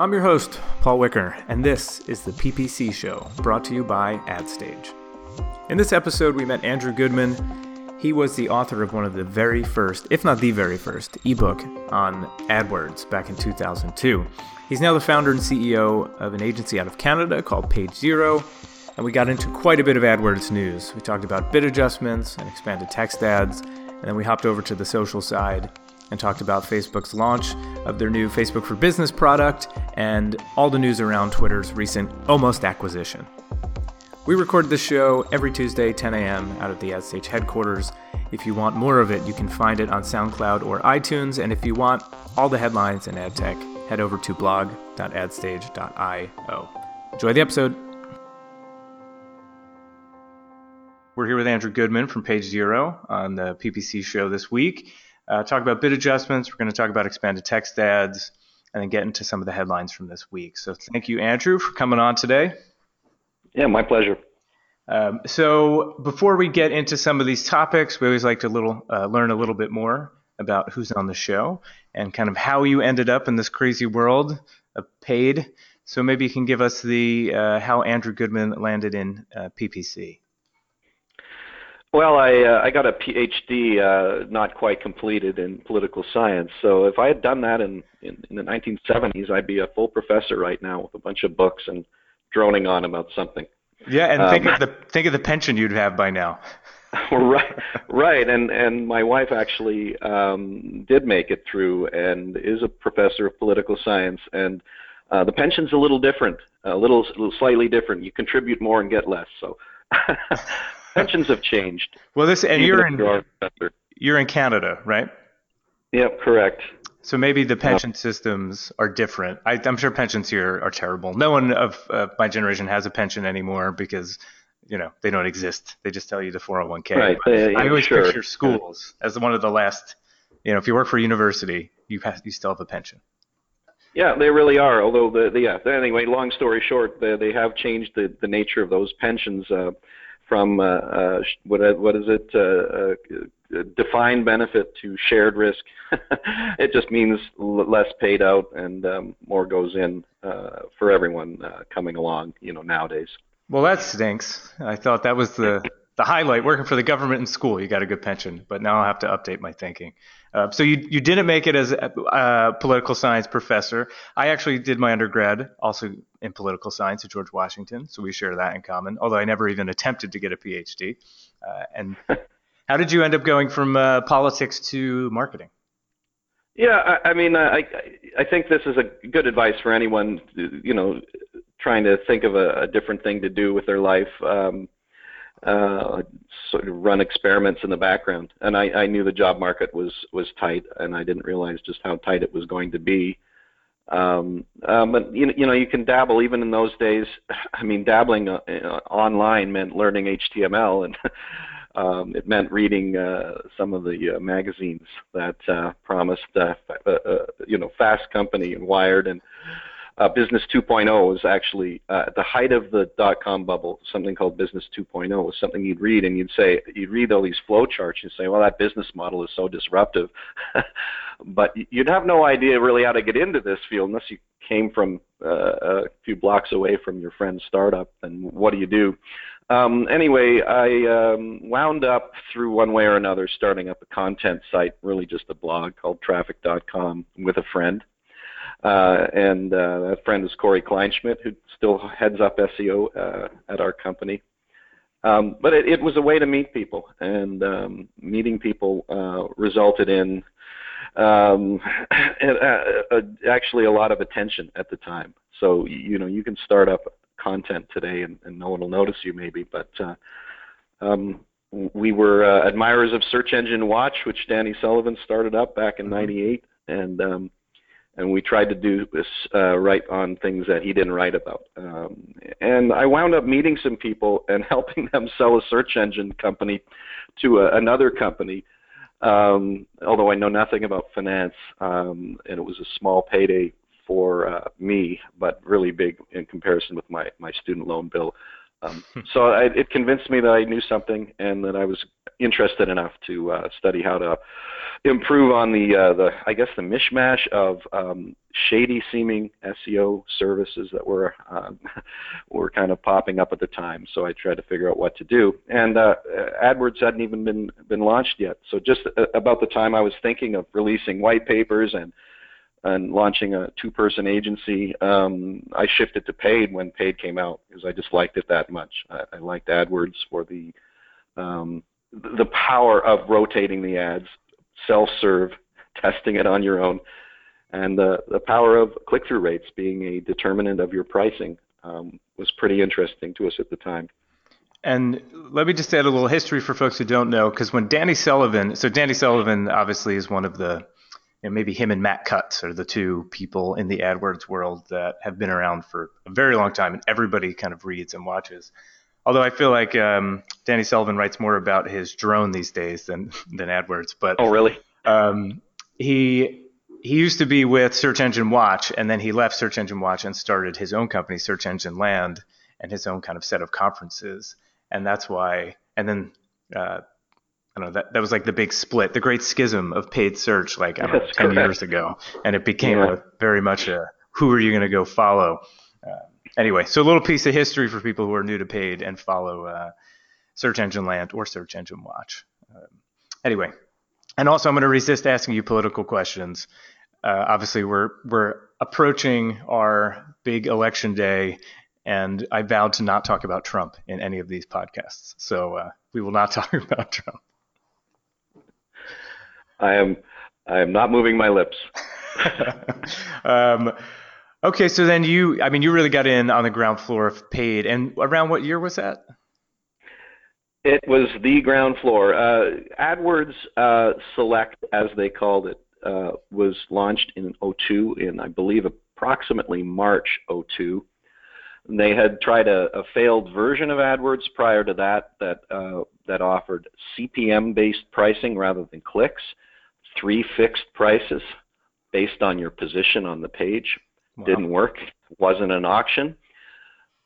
I'm your host, Paul Wicker, and this is the PPC Show, brought to you by AdStage. In this episode, we met Andrew Goodman. He was the author of one of the very first, if not the very first, ebook on AdWords back in 2002. He's now the founder and CEO of an agency out of Canada called Page Zero, and we got into quite a bit of AdWords news. We talked about bid adjustments and expanded text ads, and then we hopped over to the social side and talked about Facebook's launch of their new Facebook for Business product and all the news around Twitter's recent almost acquisition. We record this show every Tuesday, 10 a.m., out of the AdStage headquarters. If you want more of it, you can find it on SoundCloud or iTunes. And if you want all the headlines and ad tech, head over to blog.adstage.io. Enjoy the episode. We're here with Andrew Goodman from Page Zero on the PPC show this week uh, talk about bid adjustments. We're going to talk about expanded text ads and then get into some of the headlines from this week. So thank you, Andrew, for coming on today. Yeah, my pleasure. Um, so before we get into some of these topics, we always like to little uh, learn a little bit more about who's on the show and kind of how you ended up in this crazy world of paid. So maybe you can give us the uh, how Andrew Goodman landed in uh, PPC. Well, I uh, I got a PhD, uh, not quite completed in political science. So if I had done that in, in in the 1970s, I'd be a full professor right now with a bunch of books and droning on about something. Yeah, and um, think of the think of the pension you'd have by now. right, right, and and my wife actually um, did make it through and is a professor of political science, and uh, the pension's a little different, a little, a little slightly different. You contribute more and get less. So. pensions have changed. Well, this and you're in you're in Canada, right? Yep, correct. So maybe the pension systems are different. I, am sure pensions here are terrible. No one of uh, my generation has a pension anymore because you know they don't exist. They just tell you the 401k. Right. Uh, I always sure. picture schools as one of the last. You know, if you work for a university, you have you still have a pension. Yeah, they really are. Although the, the yeah. Anyway, long story short, they, they have changed the the nature of those pensions. Uh, from uh, uh, what what is it uh, uh, defined benefit to shared risk. it just means less paid out and um, more goes in uh, for everyone uh, coming along. You know nowadays. Well, that stinks. I thought that was the the highlight. Working for the government in school, you got a good pension, but now I'll have to update my thinking. Uh, so you you didn't make it as a, a, political science professor. I actually did my undergrad also in political science at George Washington, so we share that in common. Although I never even attempted to get a PhD. Uh, and how did you end up going from uh, politics to marketing? Yeah, I, I mean, I I think this is a good advice for anyone, you know, trying to think of a, a different thing to do with their life. Um, uh, sort of run experiments in the background. And I, I knew the job market was was tight, and I didn't realize just how tight it was going to be. Um, um, but you, you know, you can dabble even in those days. I mean, dabbling uh, uh online meant learning HTML, and um, it meant reading uh, some of the uh, magazines that uh, promised, uh, uh, uh, you know, Fast Company and Wired and uh, Business 2.0 was actually uh, at the height of the dot-com bubble. Something called Business 2.0 was something you'd read, and you'd say you'd read all these flow charts. You'd say, "Well, that business model is so disruptive," but you'd have no idea really how to get into this field unless you came from uh, a few blocks away from your friend's startup. And what do you do? Um, anyway, I um, wound up through one way or another starting up a content site, really just a blog called Traffick.com with a friend uh, and uh, that friend is Corey Kleinschmidt, who still heads up SEO uh, at our company. Um, but it, it was a way to meet people, and um, meeting people uh, resulted in um, uh, actually a lot of attention at the time. So you know you can start up content today, and, and no one will notice you maybe, but uh, um, we were uh, admirers of Search Engine Watch, which Danny Sullivan started up back in '98, mm-hmm. and um, and we tried to do this uh, write on things that he didn't write about. Um, and I wound up meeting some people and helping them sell a search engine company to a, another company. Um, although I know nothing about finance, um, and it was a small payday for uh, me, but really big in comparison with my my student loan bill. Um, so I, it convinced me that I knew something and that I was interested enough to uh, study how to improve on the uh, the I guess the mishmash of um, shady seeming SEO services that were uh, were kind of popping up at the time. So I tried to figure out what to do. And uh, AdWords hadn't even been been launched yet. So just uh, about the time I was thinking of releasing white papers and and launching a two-person agency, um, I shifted to paid when paid came out because I just liked it that much. I, I liked AdWords for the um, the power of rotating the ads, self-serve, testing it on your own, and the the power of click-through rates being a determinant of your pricing um, was pretty interesting to us at the time. And let me just add a little history for folks who don't know, because when Danny Sullivan, so Danny Sullivan obviously is one of the and maybe him and Matt Cutts are the two people in the AdWords world that have been around for a very long time, and everybody kind of reads and watches. Although I feel like um, Danny Sullivan writes more about his drone these days than than AdWords. But oh, really? Um, he he used to be with Search Engine Watch, and then he left Search Engine Watch and started his own company, Search Engine Land, and his own kind of set of conferences. And that's why. And then uh, I don't know that that was like the big split, the great schism of paid search, like I don't know, ten correct. years ago, and it became yeah. a very much a who are you going to go follow? Uh, anyway, so a little piece of history for people who are new to paid and follow uh, Search Engine Land or Search Engine Watch. Um, anyway, and also I'm going to resist asking you political questions. Uh, obviously, we're we're approaching our big election day, and I vowed to not talk about Trump in any of these podcasts. So uh, we will not talk about Trump. I am I am not moving my lips. um, okay, so then you, I mean, you really got in on the ground floor of paid, and around what year was that? It was the ground floor. Uh, AdWords uh, Select, as they called it, uh, was launched in 02 in, I believe, approximately March 02. They had tried a, a failed version of AdWords prior to that that uh, that offered CPM-based pricing rather than clicks three fixed prices based on your position on the page. Wow. Didn't work. Wasn't an auction.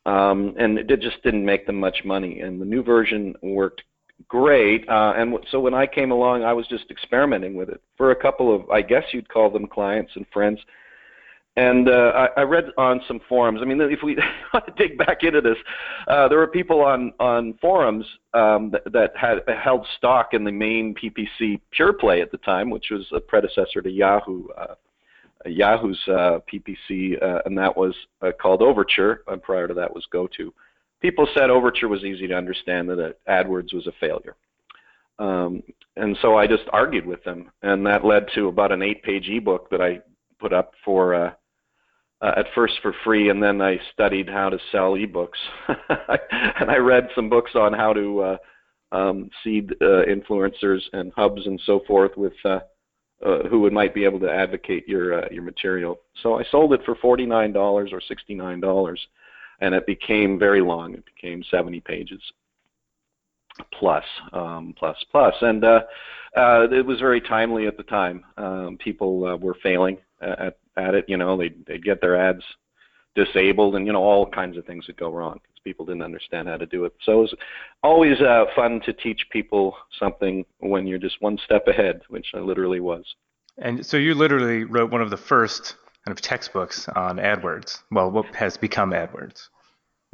Um, and it just didn't make them much money. And the new version worked great. Uh, and so when I came along, I was just experimenting with it for a couple of, I guess you'd call them clients and friends. And uh, I, I read on some forums. I mean, if we want to dig back into this, uh, there were people on on forums um, that, that had held stock in the main PPC pure play at the time, which was a predecessor to Yahoo. Uh, Yahoo's uh, PPC, uh, and that was uh, called Overture. And prior to that was GoTo. People said Overture was easy to understand, that AdWords was a failure. Um, and so I just argued with them, and that led to about an eight-page ebook that I put up for uh, at first for free, and then I studied how to sell ebooks, and I read some books on how to uh, um, seed uh, influencers and hubs and so forth with uh, uh, who might be able to advocate your uh, your material. So I sold it for forty nine dollars or sixty nine dollars, and it became very long. It became seventy pages plus um, plus plus, and uh, uh, it was very timely at the time. Um, people uh, were failing at at it. You know, they'd, they'd get their ads disabled, and you know all kinds of things that go wrong because people didn't understand how to do it. So it was always uh, fun to teach people something when you're just one step ahead, which I literally was. And so you literally wrote one of the first kind of textbooks on AdWords. Well, what has become AdWords?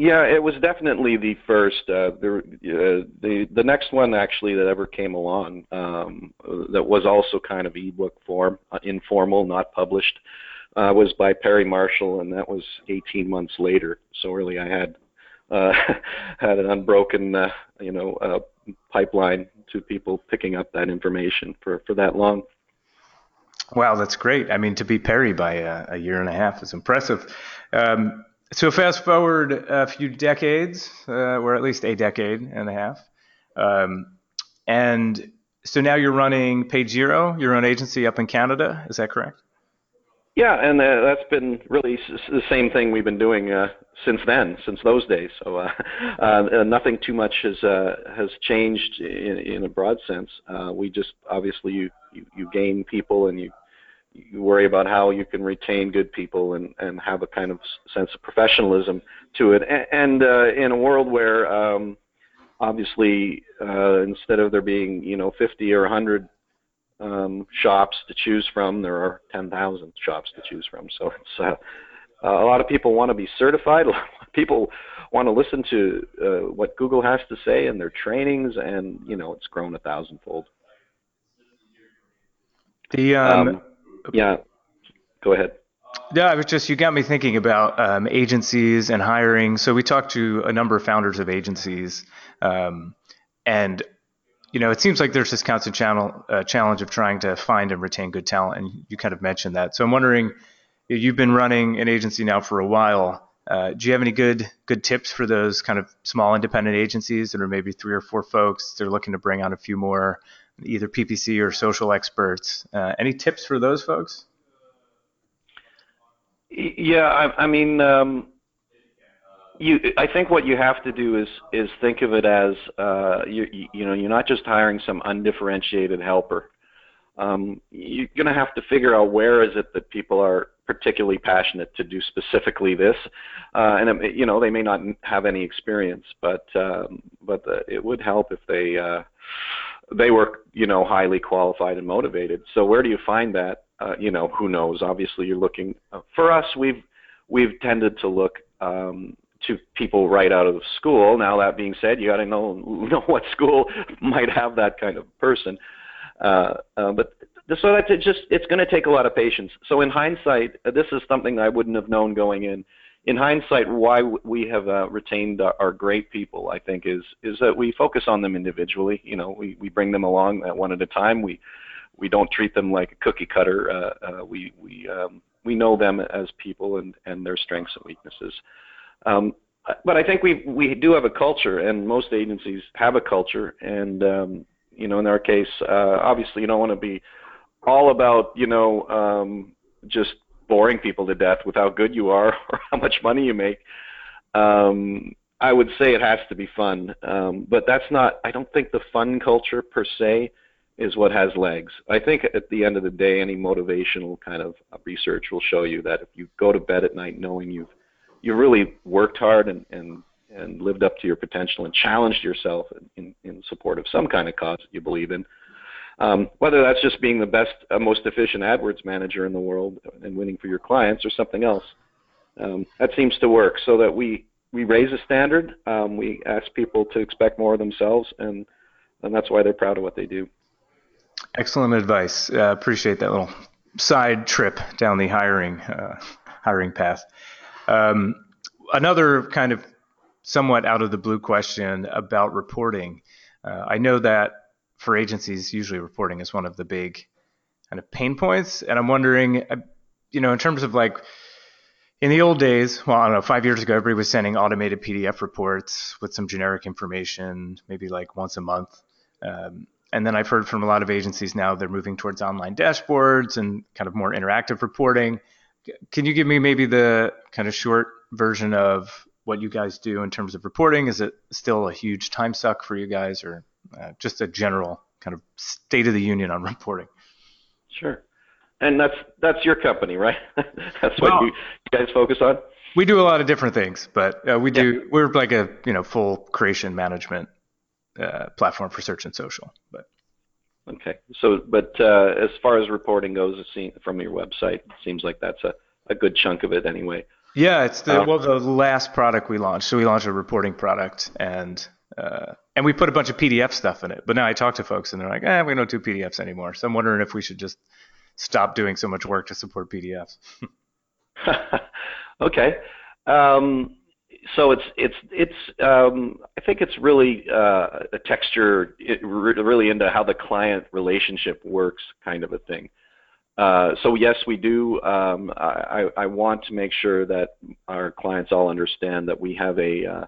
Yeah, it was definitely the first. Uh, there, uh, the the next one actually that ever came along um, that was also kind of ebook form, uh, informal, not published, uh, was by Perry Marshall, and that was 18 months later. So really, I had uh, had an unbroken, uh, you know, uh, pipeline to people picking up that information for for that long. Wow, that's great. I mean, to be Perry by a, a year and a half is impressive. Um, so fast forward a few decades, uh, or at least a decade and a half, um, and so now you're running Page Zero, your own agency up in Canada. Is that correct? Yeah, and uh, that's been really s- the same thing we've been doing uh, since then, since those days. So uh, uh, nothing too much has uh, has changed in, in a broad sense. Uh, we just obviously you, you you gain people and you you worry about how you can retain good people and and have a kind of sense of professionalism to it. And, and uh, in a world where um, obviously uh, instead of there being you know 50 or 100 um, shops to choose from, there are 10,000 shops to choose from. So it's uh, a lot of people want to be certified. A lot of people want to listen to uh, what Google has to say in their trainings, and you know it's grown a thousandfold. The um, um, yeah, go ahead. Yeah, I was just you got me thinking about um, agencies and hiring. So we talked to a number of founders of agencies, um, and you know it seems like there's this constant channel, uh, challenge of trying to find and retain good talent, and you kind of mentioned that. So I'm wondering, you've been running an agency now for a while. Uh, do you have any good good tips for those kind of small independent agencies that are maybe three or four folks? They're looking to bring on a few more either PPC or social experts. Uh, any tips for those folks? Yeah, I, I mean, um, you. I think what you have to do is is think of it as uh, you, you know you're not just hiring some undifferentiated helper. Um, you're going to have to figure out where is it that people are particularly passionate to do specifically this, uh, and it, you know they may not have any experience, but um, but the, it would help if they uh, they were you know highly qualified and motivated. So where do you find that? Uh, you know, who knows? Obviously, you're looking. Uh, for us, we've we've tended to look um, to people right out of school. Now that being said, you got to know know what school might have that kind of person. Uh, uh, but so that's it just it's going to take a lot of patience. So in hindsight, uh, this is something I wouldn't have known going in in hindsight, why we have uh, retained our great people, I think, is is that we focus on them individually. You know, we, we bring them along at one at a time. We we don't treat them like a cookie cutter. Uh, uh, we we um, we know them as people and and their strengths and weaknesses. Um, but I think we we do have a culture, and most agencies have a culture. And um, you know, in our case, uh, obviously, you don't want to be all about you know um, just boring people to death with how good you are or how much money you make. Um, I would say it has to be fun, um, but that's not. I don't think the fun culture per se is what has legs. I think at the end of the day, any motivational kind of research will show you that if you go to bed at night knowing you've you really worked hard and and and lived up to your potential and challenged yourself in, in, support of some kind of cause that you believe in, um, whether that's just being the best, uh, most efficient AdWords manager in the world and winning for your clients or something else. Um, that seems to work so that we, we raise a standard. Um, we ask people to expect more of themselves, and, and that's why they're proud of what they do. Excellent advice. Uh, appreciate that little side trip down the hiring uh, hiring path. Um, another kind of somewhat out of the blue question about reporting. Uh, I know that for agencies, usually reporting is one of the big kind of pain points. And I'm wondering, uh, you know, in terms of like in the old days, well, I don't know, five years ago, everybody was sending automated PDF reports with some generic information, maybe like once a month. Um, and then I've heard from a lot of agencies now they're moving towards online dashboards and kind of more interactive reporting. Can you give me maybe the kind of short version of what you guys do in terms of reporting? Is it still a huge time suck for you guys, or uh, just a general kind of state of the union on reporting. Sure. And that's that's your company, right? that's well, what you, guys focus on. We do a lot of different things, but uh, we do yeah. we're like a you know full creation management uh, platform for search and social. But okay, so but uh, as far as reporting goes, from your website, it seems like that's a, a good chunk of it anyway. Yeah, it's the um, well the last product we launched. So we launched a reporting product, and uh, and we put a bunch of PDF stuff in it. But now I talk to folks and they're like, eh, we don't do PDFs anymore. So I'm wondering if we should just stop doing so much work to support PDFs. okay. Um, so it's it's it's um, I think it's really uh, a texture it, really into how the client relationship works kind of a thing. Uh, so yes, we do. Um, I, I want to make sure that our clients all understand that we have a uh,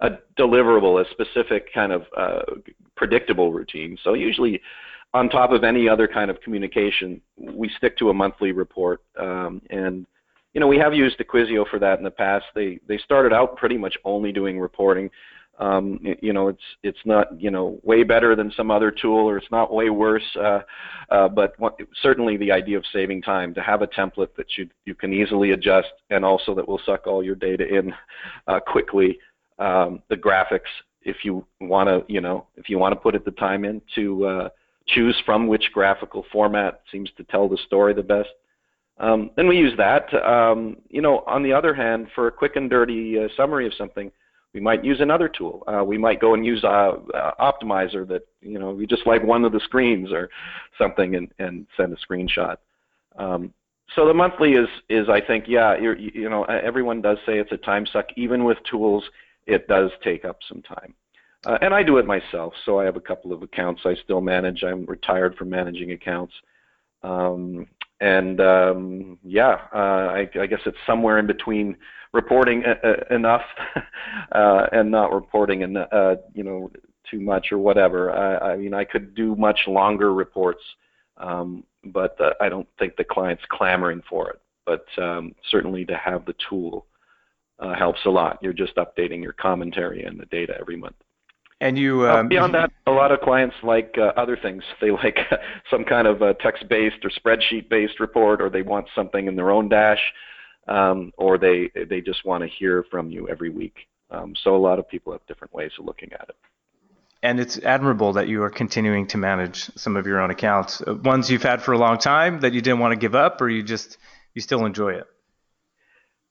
a deliverable, a specific kind of uh, predictable routine. So usually, on top of any other kind of communication, we stick to a monthly report. Um, and you know, we have used Acquisio for that in the past. They they started out pretty much only doing reporting. Um, you know, it's it's not you know way better than some other tool, or it's not way worse. Uh, uh, but what, certainly the idea of saving time to have a template that you you can easily adjust, and also that will suck all your data in uh, quickly. Um, the graphics, if you want to, you know, if you want to put the time in to uh, choose from which graphical format seems to tell the story the best. Um, then we use that. Um, you know, on the other hand, for a quick and dirty uh, summary of something, we might use another tool. Uh, we might go and use a, optimizer that you know we just like one of the screens or something and, and send a screenshot. Um, so the monthly is is I think yeah you you know everyone does say it's a time suck. Even with tools, it does take up some time. Uh, and I do it myself. So I have a couple of accounts I still manage. I'm retired from managing accounts. Um, and um, yeah, uh, I, I, guess it's somewhere in between reporting a, a, enough uh, and not reporting, en- uh, you know, too much or whatever. I, I, mean, I could do much longer reports, um, but uh, I don't think the client's clamoring for it. But um, certainly to have the tool uh, helps a lot. You're just updating your commentary and the data every month. And you um, uh, beyond that, a lot of clients like uh, other things. They like some kind of a text-based or spreadsheet-based report, or they want something in their own dash, um, or they they just want to hear from you every week. Um, so a lot of people have different ways of looking at it. And it's admirable that you are continuing to manage some of your own accounts, uh, ones you've had for a long time that you didn't want to give up, or you just you still enjoy it.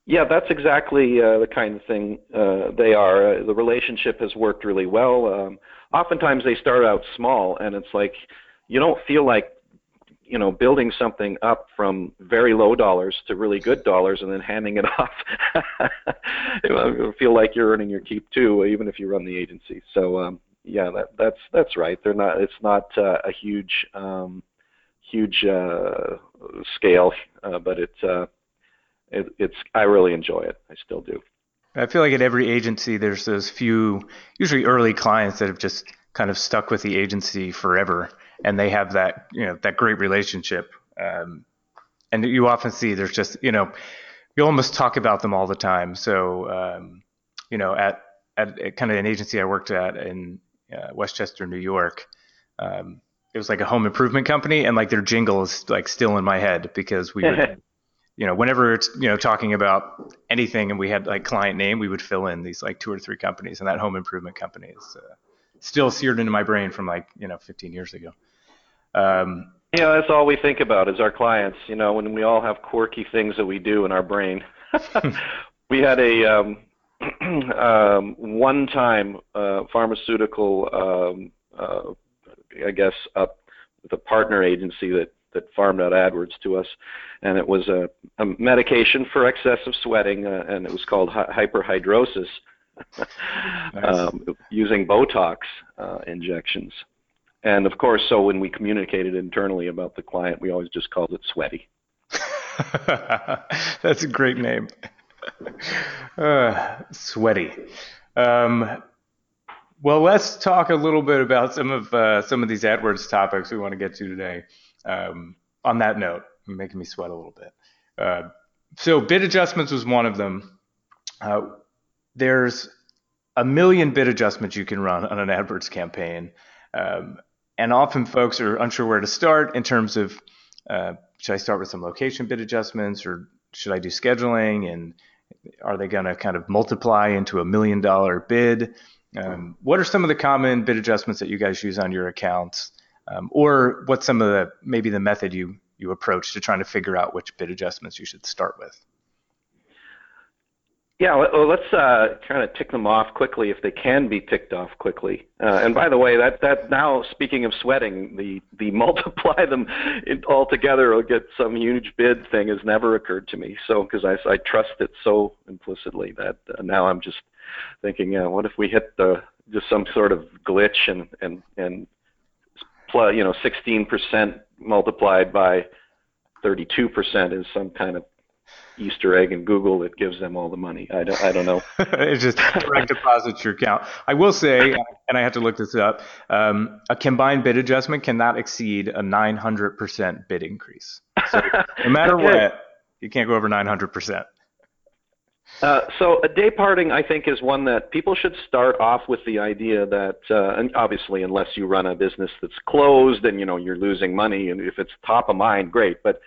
Yeah, that's exactly uh, the kind of thing uh, they are. Uh, the relationship has worked really well. Um, oftentimes they start out small, and it's like you don't feel like you know building something up from very low dollars to really good dollars and then handing it off. you feel like you're earning your keep too, even if you run the agency. So um, yeah, that, that's that's right. They're not. It's not uh, a huge um, huge uh, scale, uh, but it's uh, it, it's I really enjoy it. I still do. I feel like at every agency, there's those few, usually early clients that have just kind of stuck with the agency forever, and they have that, you know, that great relationship. Um, and you often see there's just, you know, you almost talk about them all the time. So, um, you know, at, at, at, kind of an agency I worked at in uh, Westchester, New York, um, it was like a home improvement company, and like their jingle is like still in my head because we would you know, whenever it's, you know, talking about anything and we had like client name, we would fill in these like two or three companies and that home improvement company is uh, still seared into my brain from like, you know, 15 years ago. Um, yeah, that's all we think about is our clients, you know, when we all have quirky things that we do in our brain. we had a um, um, one-time uh, pharmaceutical, um, uh, I guess, up with a partner agency that that farmed out AdWords to us, and it was a, a medication for excessive sweating, uh, and it was called hy- hyperhidrosis, nice. um, using Botox uh, injections. And of course, so when we communicated internally about the client, we always just called it Sweaty. That's a great name. Uh, sweaty. Um, well, let's talk a little bit about some of uh, some of these AdWords topics we want to get to today. Um, on that note, making me sweat a little bit. Uh, so bid adjustments was one of them. Uh, there's a million bid adjustments you can run on an AdWords campaign. Um, and often folks are unsure where to start in terms of uh, should I start with some location bid adjustments or should I do scheduling and are they going to kind of multiply into a million dollar bid? Um, what are some of the common bid adjustments that you guys use on your accounts? Um, or what's some of the maybe the method you you approach to trying to figure out which bid adjustments you should start with? Yeah, well, let's uh, kind of tick them off quickly if they can be ticked off quickly. Uh, and by the way, that that now speaking of sweating, the the multiply them all together or get some huge bid thing has never occurred to me. So because I I trust it so implicitly that uh, now I'm just thinking, yeah, what if we hit the just some sort of glitch and and and you know 16% multiplied by 32% is some kind of Easter egg in Google that gives them all the money. I don't, I don't know. it's just direct deposits your account. I will say, and I have to look this up, um, a combined bid adjustment cannot exceed a 900% bid increase. So no matter what, you can't go over 900%. Uh, so a day parting, I think, is one that people should start off with the idea that, uh, and obviously, unless you run a business that's closed and you know you're losing money, and if it's top of mind, great. But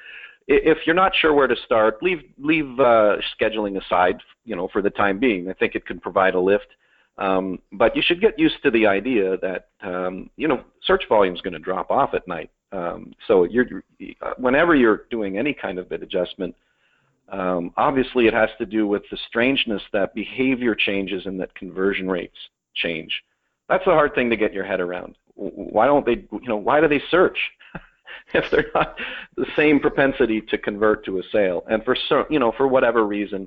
if you're not sure where to start, leave leave uh, scheduling aside, you know, for the time being. I think it can provide a lift. Um, but you should get used to the idea that um, you know search volume is going to drop off at night. Um, so you're whenever you're doing any kind of bid adjustment, um, obviously it has to do with the strangeness that behavior changes and that conversion rates change. That's a hard thing to get your head around. Why don't they? You know, why do they search? if they're not the same propensity to convert to a sale. And for you know, for whatever reason,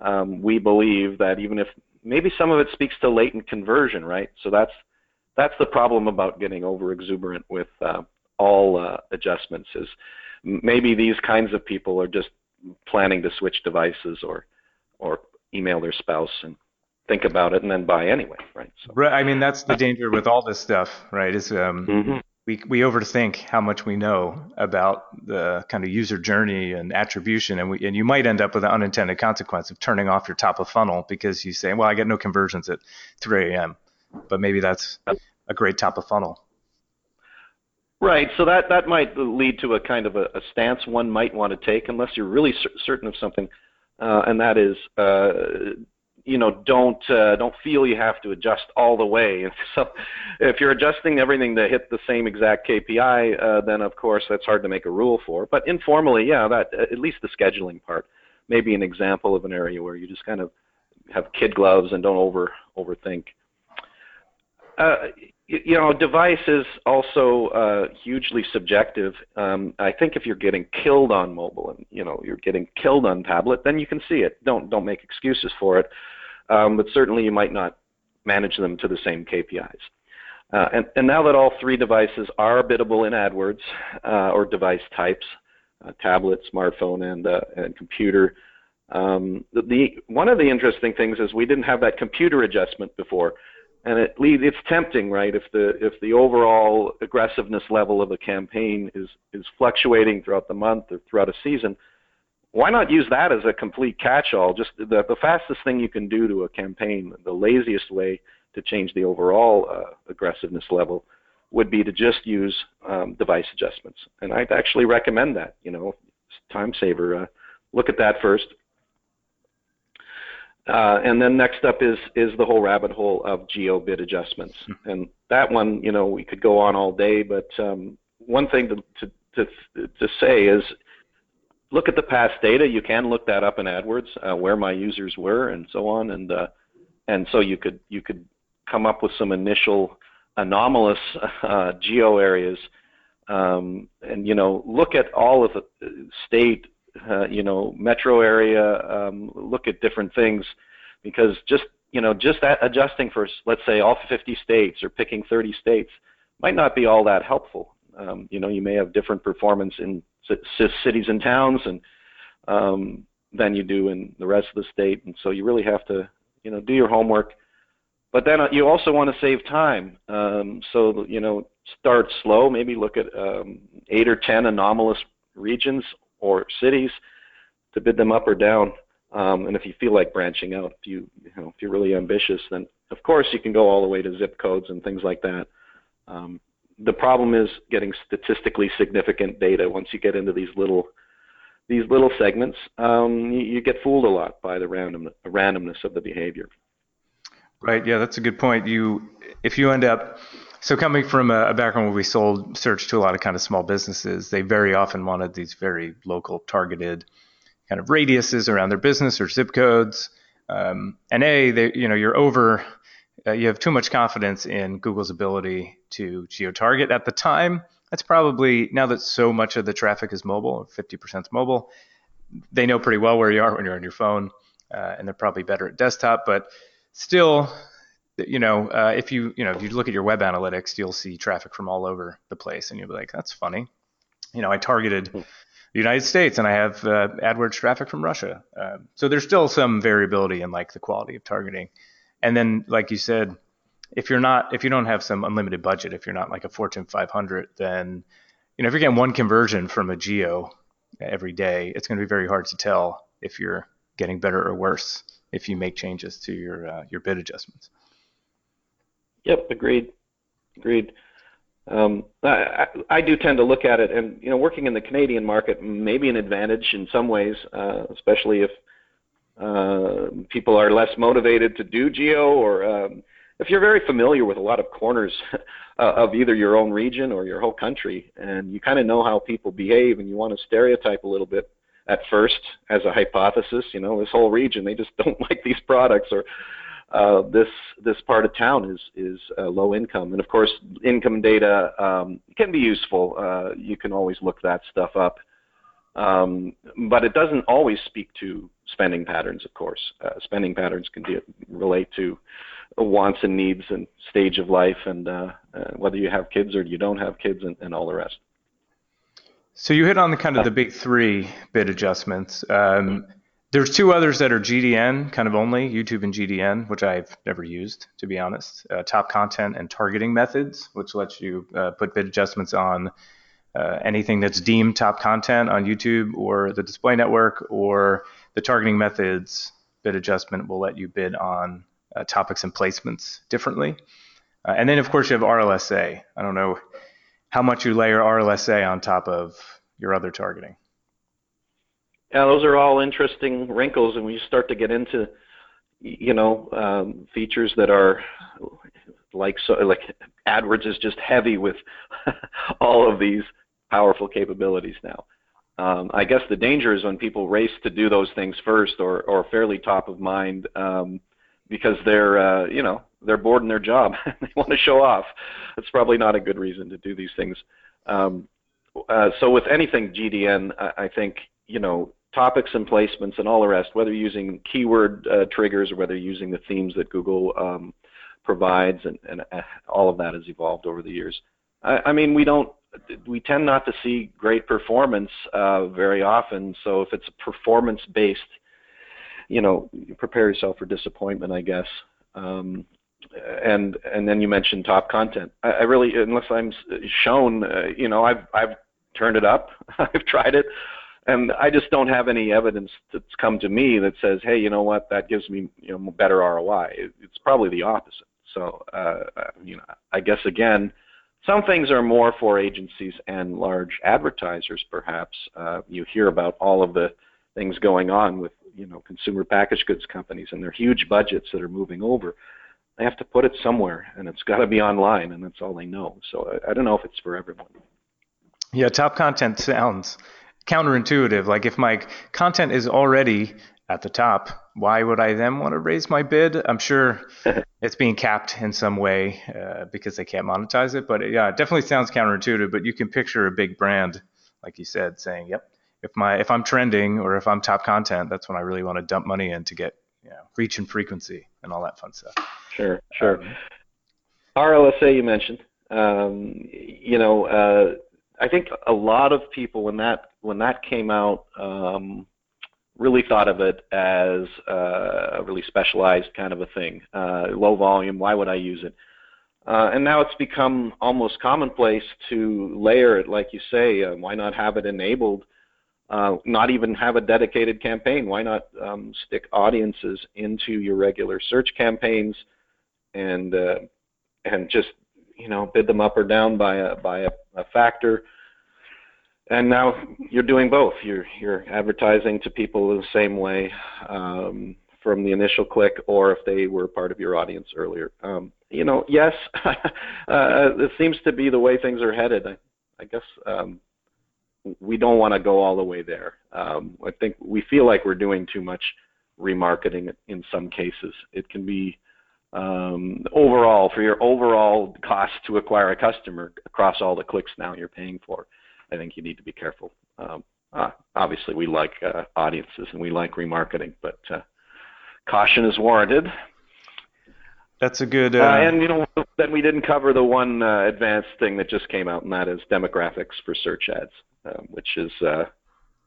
um, we believe that even if maybe some of it speaks to latent conversion, right? So that's that's the problem about getting over exuberant with uh, all uh, adjustments is maybe these kinds of people are just planning to switch devices or or email their spouse and think about it and then buy anyway, right? So. Right. I mean, that's the danger with all this stuff, right? Is um, mm-hmm we we overthink how much we know about the kind of user journey and attribution, and we and you might end up with an unintended consequence of turning off your top of funnel because you say, well, I get no conversions at 3 a.m., but maybe that's a great top of funnel. Right. So that that might lead to a kind of a, a stance one might want to take, unless you're really cer- certain of something, uh, and that is uh, you know don't uh, don't feel you have to adjust all the way. And so, if you're adjusting everything to hit the same exact KPI, uh, then of course that's hard to make a rule for. But informally, yeah, that at least the scheduling part may be an example of an area where you just kind of have kid gloves and don't over overthink. Uh, you know, device is also uh, hugely subjective. Um, I think if you're getting killed on mobile and you know you're getting killed on tablet, then you can see it. Don't don't make excuses for it. Um, but certainly you might not manage them to the same KPIs. Uh, and, and, now that all three devices are biddable in AdWords uh, or device types, uh, tablet, smartphone, and, uh, and computer, um, the, the, one of the interesting things is we didn't have that computer adjustment before and it it's tempting, right? If the if the overall aggressiveness level of a campaign is is fluctuating throughout the month or throughout a season, why not use that as a complete catch-all? Just the the fastest thing you can do to a campaign, the laziest way to change the overall uh, aggressiveness level would be to just use um, device adjustments. And I'd actually recommend that. You know, time saver. Uh, look at that first. Uh, and then next up is is the whole rabbit hole of geo bid adjustments, hmm. and that one, you know, we could go on all day. But um, one thing to, to to to say is, look at the past data. You can look that up in AdWords, uh, where my users were, and so on, and uh, and so you could you could come up with some initial anomalous uh, geo areas, um, and you know, look at all of the state uh, you know, metro area, um, look at different things, because just you know, just adjusting for let's say all 50 states or picking 30 states might not be all that helpful. Um, you know, you may have different performance in c- cities and towns, and um, than you do in the rest of the state, and so you really have to you know do your homework. But then uh, you also want to save time, um, so you know start slow. Maybe look at um, eight or ten anomalous regions or cities to bid them up or down. Um, and if you feel like branching out, if you, you know, if you're really ambitious, then of course you can go all the way to zip codes and things like that. Um, the problem is getting statistically significant data. Once you get into these little these little segments, um, you, you, get fooled a lot by the random randomness of the behavior. Right. Yeah, that's a good point. You, if you end up so coming from a, background where we sold search to a lot of kind of small businesses, they very often wanted these very local targeted kind of radiuses around their business or zip codes. Um, and a, they, you know, you're over, uh, you have too much confidence in Google's ability to geo-target at the time. That's probably now that so much of the traffic is mobile, 50% is mobile. They know pretty well where you are when you're on your phone, uh, and they're probably better at desktop. But still, you know, uh, if you you know if you look at your web analytics, you'll see traffic from all over the place, and you'll be like, that's funny. You know, I targeted the United States, and I have uh, AdWords traffic from Russia. Uh, so there's still some variability in like the quality of targeting. And then, like you said, if you're not if you don't have some unlimited budget, if you're not like a Fortune 500, then you know if you're getting one conversion from a geo every day, it's going to be very hard to tell if you're getting better or worse if you make changes to your uh, your bid adjustments. Yep, agreed. Agreed. Um, I, I, do tend to look at it, and you know, working in the Canadian market may be an advantage in some ways, uh, especially if uh, people are less motivated to do geo, or um, if you're very familiar with a lot of corners of either your own region or your whole country, and you kind of know how people behave, and you want to stereotype a little bit at first as a hypothesis. You know, this whole region they just don't like these products, or uh, this this part of town is is uh, low income, and of course, income data um, can be useful. Uh, you can always look that stuff up, um, but it doesn't always speak to spending patterns. Of course, uh, spending patterns can be, relate to wants and needs and stage of life, and uh, uh, whether you have kids or you don't have kids, and, and all the rest. So you hit on the kind of the big three bid adjustments. Um, there's two others that are GDN kind of only, YouTube and GDN, which I've never used to be honest. Uh, top content and targeting methods, which lets you uh, put bid adjustments on uh, anything that's deemed top content on YouTube or the display network, or the targeting methods bid adjustment will let you bid on uh, topics and placements differently. Uh, and then of course you have RLSA. I don't know how much you layer RLSA on top of your other targeting. Yeah, those are all interesting wrinkles, and we start to get into, you know, um, features that are like so like AdWords is just heavy with all of these powerful capabilities now. Um, I guess the danger is when people race to do those things first, or or fairly top of mind, um, because they're uh, you know they're bored in their job and they want to show off. That's probably not a good reason to do these things. Um, uh, so with anything GDN, I, I think you know topics and placements and all the rest, whether using keyword uh, triggers or whether using the themes that Google um, provides, and, and uh, all of that has evolved over the years. I, I, mean, we don't, we tend not to see great performance uh, very often. So if it's a performance-based, you know, prepare yourself for disappointment, I guess. Um, and and then you mentioned top content. I, I really, unless I'm shown, uh, you know, I've I've turned it up, I've tried it and I just don't have any evidence that's come to me that says, hey, you know what, that gives me you know better ROI. It, it's probably the opposite. So uh, you know, I guess again, some things are more for agencies and large advertisers. Perhaps uh, you hear about all of the things going on with you know consumer packaged goods companies and their huge budgets that are moving over. They have to put it somewhere, and it's got to be online, and that's all they know. So I, I don't know if it's for everyone. Yeah, top content sounds counterintuitive. Like if my content is already at the top, why would I then want to raise my bid? I'm sure it's being capped in some way uh, because they can't monetize it. But yeah, it definitely sounds counterintuitive. But you can picture a big brand, like you said, saying, "Yep, if my if I'm trending or if I'm top content, that's when I really want to dump money in to get you know, reach and frequency and all that fun stuff." Sure, sure. Um, RLSA you mentioned. Um, you know, uh, I think a lot of people when that when that came out um, really thought of it as uh, a really specialized kind of a thing, uh, low volume. Why would I use it? Uh, and now it's become almost commonplace to layer it, like you say. Uh, why not have it enabled? Uh, not even have a dedicated campaign. Why not um, stick audiences into your regular search campaigns and uh, and just you know bid them up or down by a by a, a factor. And now you're doing both. You're you're advertising to people the same way um, from the initial click or if they were part of your audience earlier. Um, you know yes uh, it seems to be the way things are headed. I, I guess um, we don't want to go all the way there. Um, i think we feel like we're doing too much remarketing in some cases. It can be um, overall for your overall cost to acquire a customer across all the clicks now you're paying for. I think you need to be careful. Um, uh, obviously, we like uh, audiences and we like remarketing, but uh, caution is warranted. That's a good. Uh, uh, and you know, then we didn't cover the one uh, advanced thing that just came out, and that is demographics for search ads, um, which is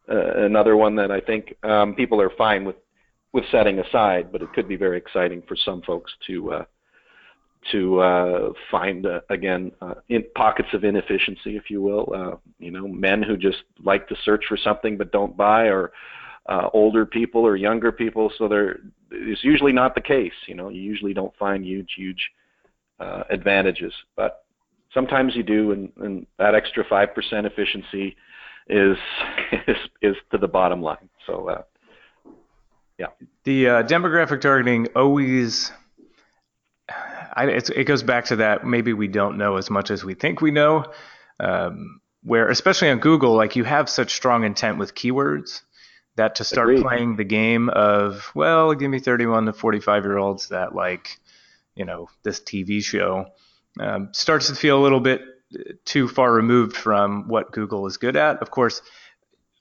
another one that I think um, people are fine with with setting aside, but it could be very exciting for some folks to uh, to uh, find uh, again uh, in pockets of inefficiency, if you will. Uh, you know, men who just like to search for something but don't buy, or uh, older people or younger people. So there, it's usually not the case. You know, you usually don't find huge, huge uh, advantages, but sometimes you do, and, and that extra five percent efficiency is is is to the bottom line. So. Yeah. The uh, demographic targeting always I, it goes back to that maybe we don't know as much as we think we know. Um, where especially on Google, like you have such strong intent with keywords that to start Agreed. playing the game of well, give me 31 to 45 year olds that like you know this TV show um, starts to feel a little bit too far removed from what Google is good at. Of course,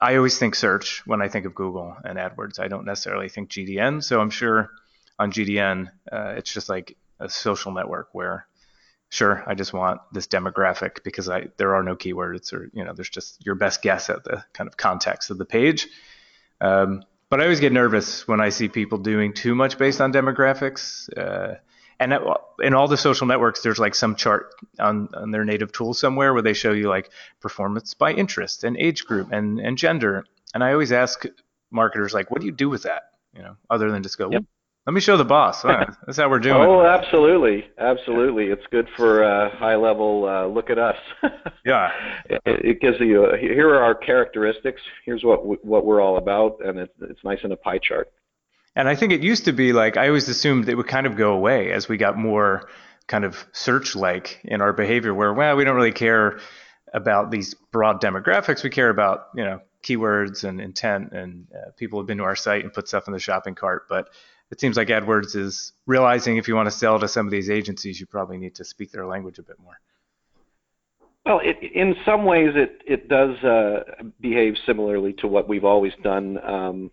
I always think search when I think of Google and AdWords. I don't necessarily think GDN. So I'm sure on GDN, uh, it's just like a social network where sure i just want this demographic because i there are no keywords or you know there's just your best guess at the kind of context of the page um, but i always get nervous when i see people doing too much based on demographics uh, and in all the social networks there's like some chart on, on their native tool somewhere where they show you like performance by interest and age group and, and gender and i always ask marketers like what do you do with that you know other than just go yep. Let me show the boss. Huh? That's how we're doing. oh, absolutely, absolutely. It's good for uh, high level. Uh, look at us. yeah. It, it, gives you. A, here are our characteristics. Here's what what we're all about, and it, it's nice in a pie chart. And I think it used to be like I always assumed it would kind of go away as we got more kind of search like in our behavior, where well we don't really care about these broad demographics. We care about you know keywords and intent, and uh, people have been to our site and put stuff in the shopping cart, but it seems like AdWords is realizing if you want to sell to some of these agencies, you probably need to speak their language a bit more. Well, it, in some ways, it it does uh, behave similarly to what we've always done um,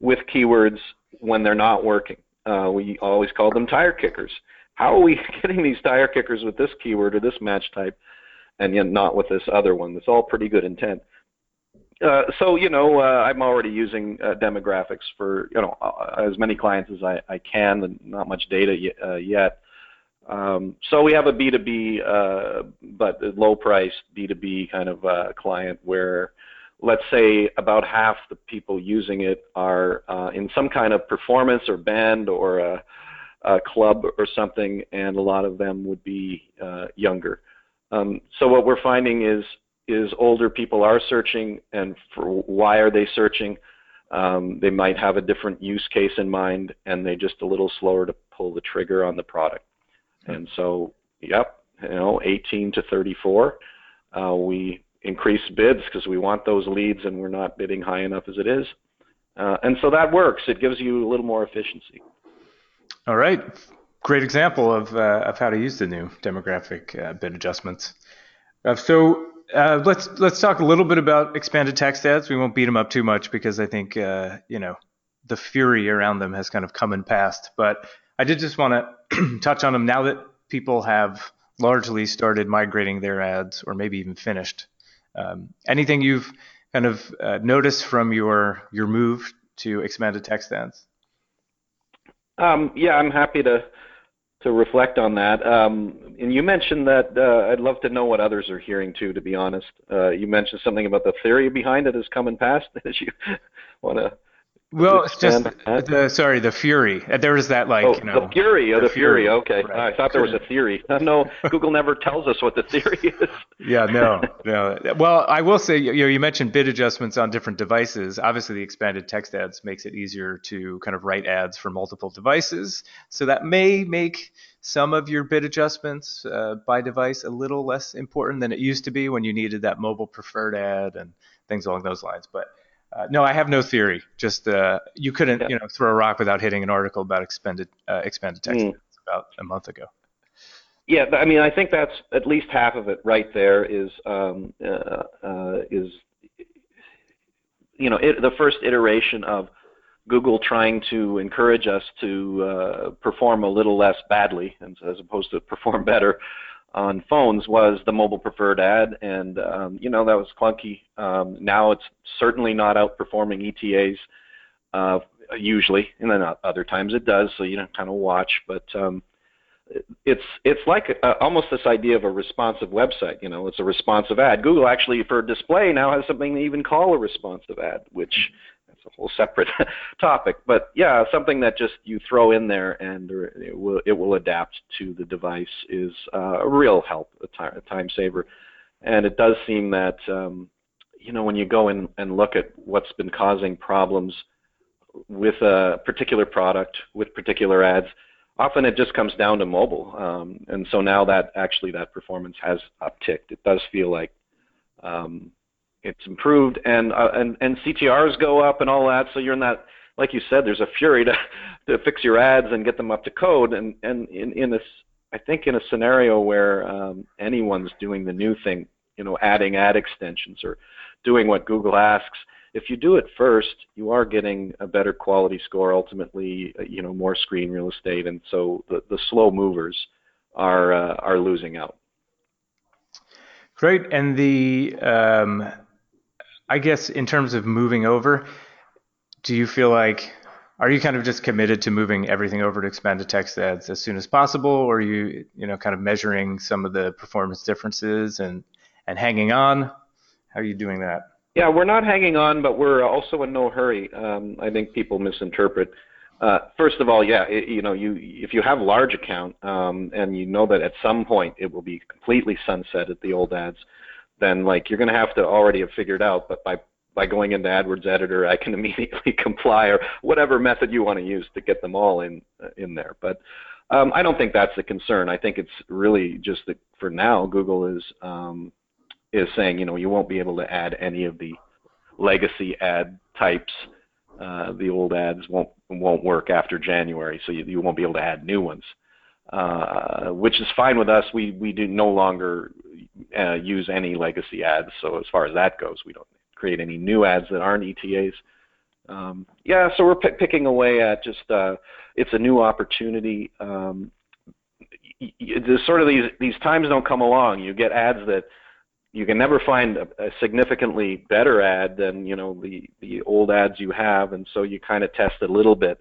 with keywords when they're not working. Uh, we always call them tire kickers. How are we getting these tire kickers with this keyword or this match type, and yet not with this other one? That's all pretty good intent. Uh, so you know, uh, I'm already using uh, demographics for you know uh, as many clients as I, I can, and not much data y- uh, yet. Um, so we have a B2B, uh, but low price B2B kind of client where, let's say, about half the people using it are in some kind of performance or band or a, a, club or something, and a lot of them would be younger. Um, so what we're finding is is older people are searching and for why are they searching. Um, they might have a different use case in mind and they're just a little slower to pull the trigger on the product. And so, yep, you know, 18 to 34, uh, we increase bids because we want those leads and we're not bidding high enough as it is. Uh, and so that works. It gives you a little more efficiency. All right. Great example of, uh, of how to use the new demographic uh, bid adjustments. Uh, so uh, let's let's talk a little bit about expanded text ads. We won't beat them up too much because I think uh, you know the fury around them has kind of come and passed. But I did just want to touch on them now that people have largely started migrating their ads, or maybe even finished. Um, anything you've kind of uh, noticed from your your move to expanded text ads? Um, yeah, I'm happy to to reflect on that. Um, and you mentioned that uh, I'd love to know what others are hearing too. To be honest, uh, you mentioned something about the theory behind it has come and passed. Did you want to well, it's just the sorry, the Fury. Uh, there was that like oh, you know the Fury. Oh, the, the Fury. Fury. Okay, right. I thought there was a theory. no, Google never tells us what the theory is. yeah, no, no. Well, I will say you know you mentioned bid adjustments on different devices. Obviously, the expanded text ads makes it easier to kind of write ads for multiple devices. So that may make some of your bid adjustments uh, by device a little less important than it used to be when you needed that mobile preferred ad and things along those lines. But uh, no, I have no theory. Just uh, you couldn't, yeah. you know, throw a rock without hitting an article about expanded uh, expanded text mm. about a month ago. Yeah, I mean, I think that's at least half of it right there. Is um, uh, uh, is you know it, the first iteration of Google trying to encourage us to uh, perform a little less badly, as opposed to perform better on phones was the mobile preferred ad, and um, you know that was clunky. Um, now it's certainly not outperforming ETAs uh, usually, and then other times it does. So you know, kind of watch, but um, it's it's like a, almost this idea of a responsive website. You know, it's a responsive ad. Google actually for display now has something they even call a responsive ad, which a whole separate topic. But yeah, something that just you throw in there and it will it will adapt to the device is uh, a real help, a time, a time saver. And it does seem that um, you know when you go in and look at what's been causing problems with a particular product with particular ads often it just comes down to mobile. Um, and so now that actually that performance has upticked. It does feel like um, it's improved, and uh, and and CTRs go up and all that. So you're in that, like you said, there's a fury to to fix your ads and get them up to code. And and in in this, I think in a scenario where um, anyone's doing the new thing, you know, adding ad extensions or doing what Google asks if you do it first, you are getting a better quality score. Ultimately, uh, you know, more screen real estate, and so the, the slow movers are uh, are losing out. Great, and the um, I guess in terms of moving over, do you feel like are you kind of just committed to moving everything over to expanded text ads as soon as possible, or are you you know kind of measuring some of the performance differences and and hanging on? How are you doing that? Yeah, we're not hanging on, but we're also in no hurry. Um, I think people misinterpret. Uh, first of all, yeah, it, you know, you if you have a large account um, and you know that at some point it will be completely sunset at the old ads, then like you're going to have to already have figured out. But by by going into AdWords Editor, I can immediately comply or whatever method you want to use to get them all in in there. But um, I don't think that's a concern. I think it's really just that for now, Google is um, is saying, you know, you won't be able to add any of the legacy ad types. Uh, the old ads won't won't work after January, so you, you won't be able to add new ones, uh, which is fine with us. We we do no longer uh, use any legacy ads, so as far as that goes, we don't create any new ads that aren't ETAs. Um, yeah, so we're picking away at just uh, it's a new opportunity. Um, y- sort of these these times don't come along. You get ads that you can never find a, a, significantly better ad than you know the the old ads you have, and so you kind of test a little bit.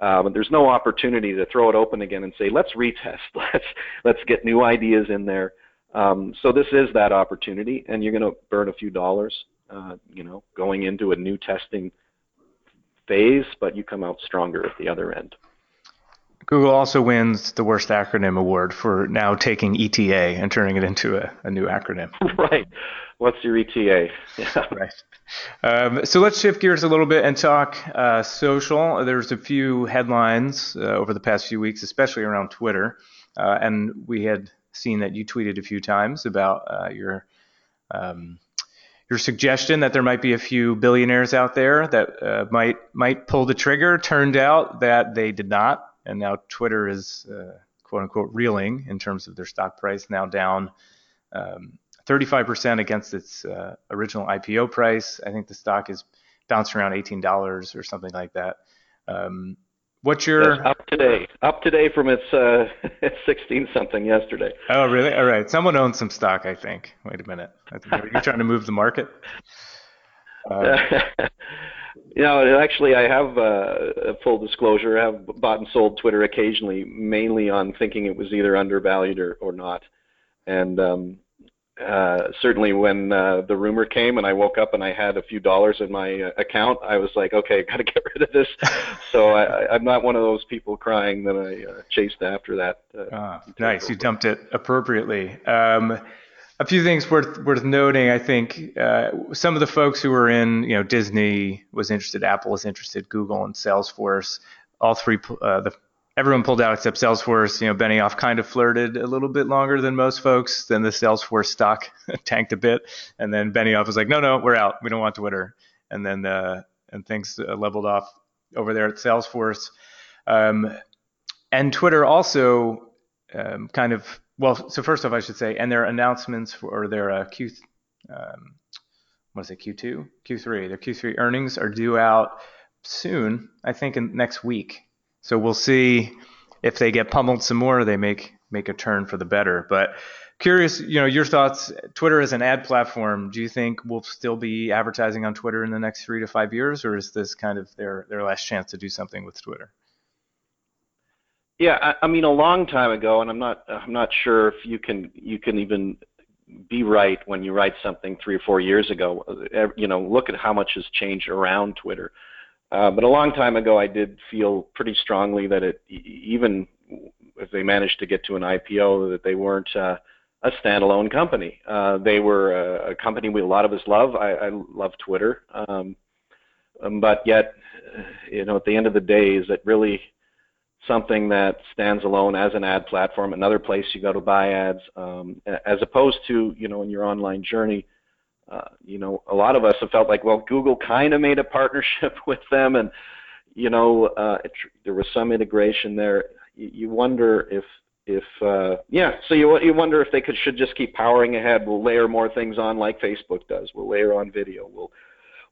Um, there's no opportunity to throw it open again and say let's retest, let's let's get new ideas in there. Um, so this is that opportunity, and you're going to burn a few dollars, uh, you know, going into a new testing phase, but you come out stronger at the other end. Google also wins the worst acronym award for now taking ETA and turning it into a, a new acronym. Right. What's your ETA? Yeah. Right. Um, so let's shift gears a little bit and talk uh, social. There's a few headlines uh, over the past few weeks, especially around Twitter, uh, and we had seen that you tweeted a few times about uh, your um, your suggestion that there might be a few billionaires out there that uh, might might pull the trigger. Turned out that they did not and now Twitter is uh, quote unquote reeling in terms of their stock price, now down um, 35% against its uh, original IPO price. I think the stock is bounced around $18 or something like that. Um, what's your yes, up today? Up today from its uh, 16 something yesterday. Oh, really? All right. Someone owns some stock, I think. Wait a minute. Are you trying to move the market? Uh, You know, actually, I have uh, full disclosure. I have bought and sold Twitter occasionally, mainly on thinking it was either undervalued or, or not. And um, uh, certainly, when uh, the rumor came and I woke up and I had a few dollars in my uh, account, I was like, okay, got to get rid of this. so I, I'm not one of those people crying that I uh, chased after that. Uh, ah, nice, you dumped it appropriately. Um, a few things worth worth noting. I think uh, some of the folks who were in, you know, Disney was interested, Apple was interested, Google and Salesforce. All three, uh, the everyone pulled out except Salesforce. You know, Benioff kind of flirted a little bit longer than most folks. Then the Salesforce stock tanked a bit, and then Benioff was like, "No, no, we're out. We don't want Twitter." And then uh, and things uh, leveled off over there at Salesforce. Um, and Twitter also um, kind of well, so first off, I should say, and their announcements for their uh, Q, um, what is it, Q2, Q3, their Q3 earnings are due out soon. I think in next week. So we'll see if they get pummeled some more, they make make a turn for the better. But curious, you know, your thoughts. Twitter is an ad platform, do you think we'll still be advertising on Twitter in the next three to five years, or is this kind of their their last chance to do something with Twitter? Yeah, I, I mean a long time ago, and I'm not I'm not sure if you can you can even be right when you write something three or four years ago. You know, look at how much has changed around Twitter. Uh, but a long time ago, I did feel pretty strongly that it, even if they managed to get to an IPO, that they weren't uh, a standalone company. Uh, they were a, a, company we a lot of us love. I, I love Twitter, um, um, but yet, you know, at the end of the day, is it really something that stands alone as an ad platform, another place you go to buy ads, um, as opposed to, you know, in your online journey, uh, you know, a lot of us have felt like, well, Google kind of made a partnership with them, and you know, uh, it, there was some integration there. You, you wonder if, if, uh, yeah, so you you wonder if they could should just keep powering ahead. We'll layer more things on like Facebook does. We'll layer on video. We'll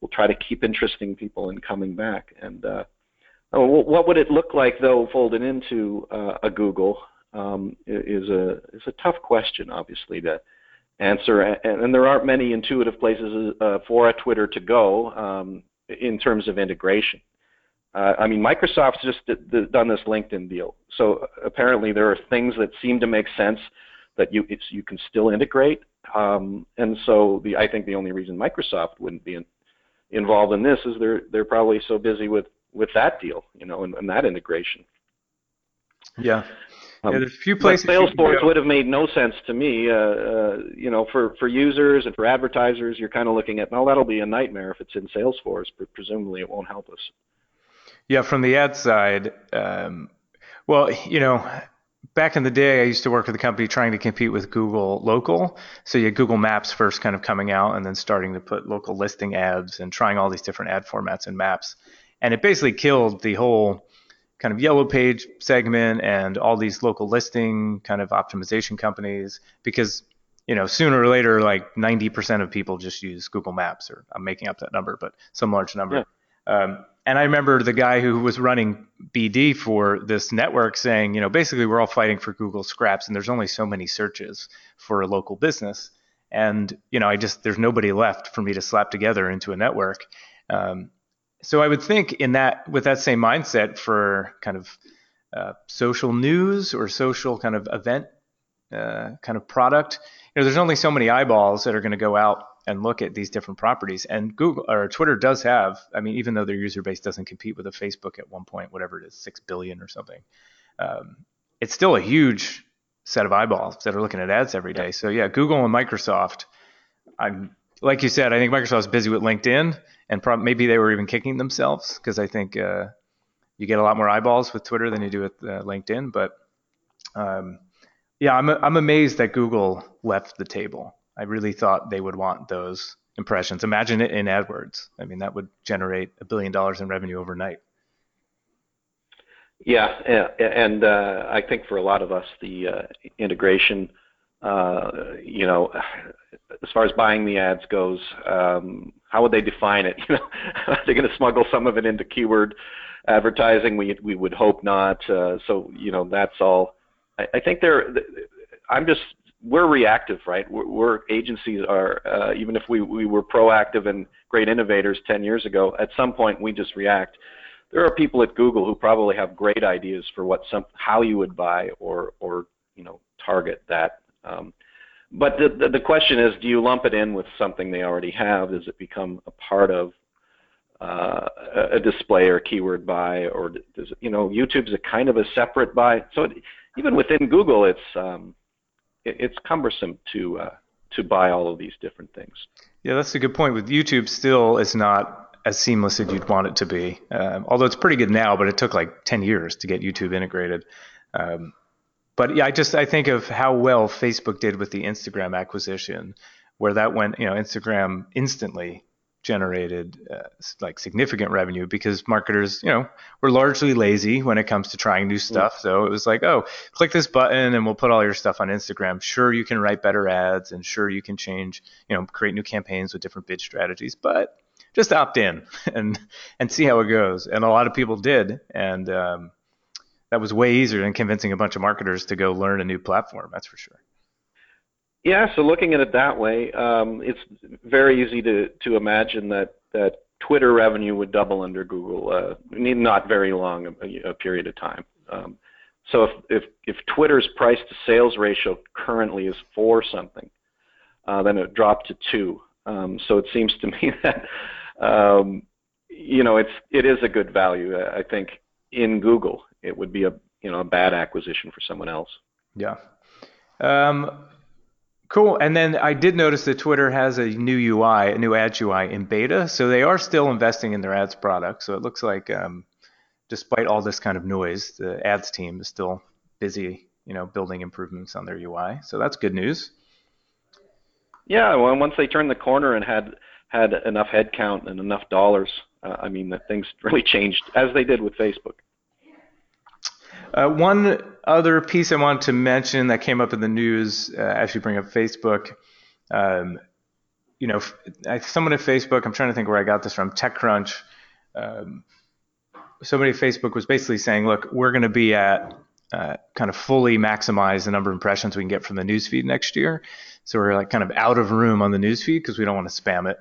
we'll try to keep interesting people in coming back. And uh, what would it look like though, folded into uh, a Google? Um, is a is a tough question, obviously to answer, and, and there aren't many intuitive places uh, for a Twitter to go um, in terms of integration. Uh, I mean, Microsoft's just done this LinkedIn deal, so apparently there are things that seem to make sense that you you can still integrate, um, and so the, I think the only reason Microsoft wouldn't be in, involved in this is they're they're probably so busy with with that deal, you know, and, and that integration. Yeah. Um, yeah, there's a few places. Salesforce would have made no sense to me. Uh, uh, you know, for for users and for advertisers, you're kind of looking at, well, that'll be a nightmare if it's in Salesforce, but presumably it won't help us. Yeah, from the ad side, um, well, you know, back in the day, I used to work with a company trying to compete with Google Local. So you had Google Maps first kind of coming out, and then starting to put local listing ads and trying all these different ad formats and maps, and it basically killed the whole kind of yellow page segment and all these local listing kind of optimization companies because you know sooner or later like 90% of people just use google maps or i'm making up that number but some large number. Yeah. um, and i remember the guy who was running bd for this network saying you know basically we're all fighting for google scraps and there's only so many searches for a local business. And you know i just there's nobody left for me to slap together into a network. Um, so I would think in that with that same mindset for kind of uh, social news or social kind of event uh, kind of product, you know, there's only so many eyeballs that are going to go out and look at these different properties. And Google or Twitter does have, I mean, even though their user base doesn't compete with a Facebook at one point, whatever it is, six billion or something, um, it's still a huge set of eyeballs that are looking at ads every day. So yeah, Google and Microsoft, I'm like you said, I think Microsoft's busy with LinkedIn, and maybe they were even kicking themselves because I think uh, you get a lot more eyeballs with Twitter than you do with uh, LinkedIn. But um, yeah, I'm I'm amazed that Google left the table. I really thought they would want those impressions. Imagine it in AdWords. I mean, that would generate a billion dollars in revenue overnight. Yeah, and uh, I think for a lot of us, the uh, integration you know, as far as buying the ads goes, um, how would they define it? You know, are they going to smuggle some of it into keyword advertising? We we would hope not. Uh, so you know, that's all. I, I think they're. I'm just we're reactive, right? We're, we're agencies are uh, even if we we were proactive and great innovators 10 years ago. At some point, we just react. There are people at Google who probably have great ideas for what some how you would buy or or you know target that um, but the, the, the question is, do you lump it in with something they already have? Does it become a part of uh, a display or keyword buy, or does it, you know YouTube's a kind of a separate buy? So it, even within Google, it's um, it, it's cumbersome to uh, to buy all of these different things. Yeah, that's a good point. With YouTube, still it's not as seamless as you'd want it to be. Um, although it's pretty good now, but it took like 10 years to get YouTube integrated. Um, but yeah, I just I think of how well Facebook did with the Instagram acquisition, where that went, you know, Instagram instantly generated uh, like significant revenue because marketers, you know, were largely lazy when it comes to trying new stuff. Yeah. So it was like, oh, click this button and we'll put all your stuff on Instagram. Sure, you can write better ads and sure you can change, you know, create new campaigns with different bid strategies, but just opt in and and see how it goes. And a lot of people did, and um, that was way easier than convincing a bunch of marketers to go learn a new platform. That's for sure. Yeah, so looking at it that way, um, it's very easy to to imagine that that Twitter revenue would double under Google, uh, not very long a, a period of time. Um, so if, if if Twitter's price to sales ratio currently is four something, uh, then it dropped to two. Um, so it seems to me that um, you know it's it is a good value. I think in Google it would be a you know a bad acquisition for someone else. Yeah. Um, cool. And then I did notice that Twitter has a new UI, a new ads UI in beta. So they are still investing in their ads product. So it looks like, um, despite all this kind of noise, the ads team is still busy, you know, building improvements on their UI. So that's good news. Yeah. Well, once they turned the corner and had had enough headcount and enough dollars, uh, I mean, that things really changed as they did with Facebook. Uh, one other piece I wanted to mention that came up in the news uh, as you bring up Facebook. Um, you know, someone at Facebook, I'm trying to think where I got this from, TechCrunch. Um, somebody at Facebook was basically saying, look, we're going to be at uh, kind of fully maximize the number of impressions we can get from the newsfeed next year. So we're like kind of out of room on the newsfeed because we don't want to spam it.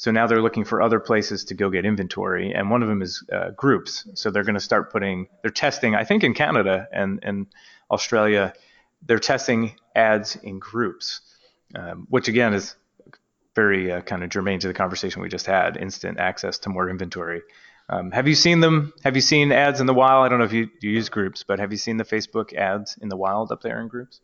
So now they're looking for other places to go get inventory, and one of them is uh, groups. So they're going to start putting, they're testing, I think in Canada and, and Australia, they're testing ads in groups, um, which again is very uh, kind of germane to the conversation we just had instant access to more inventory. Um, have you seen them? Have you seen ads in the wild? I don't know if you, you use groups, but have you seen the Facebook ads in the wild up there in groups?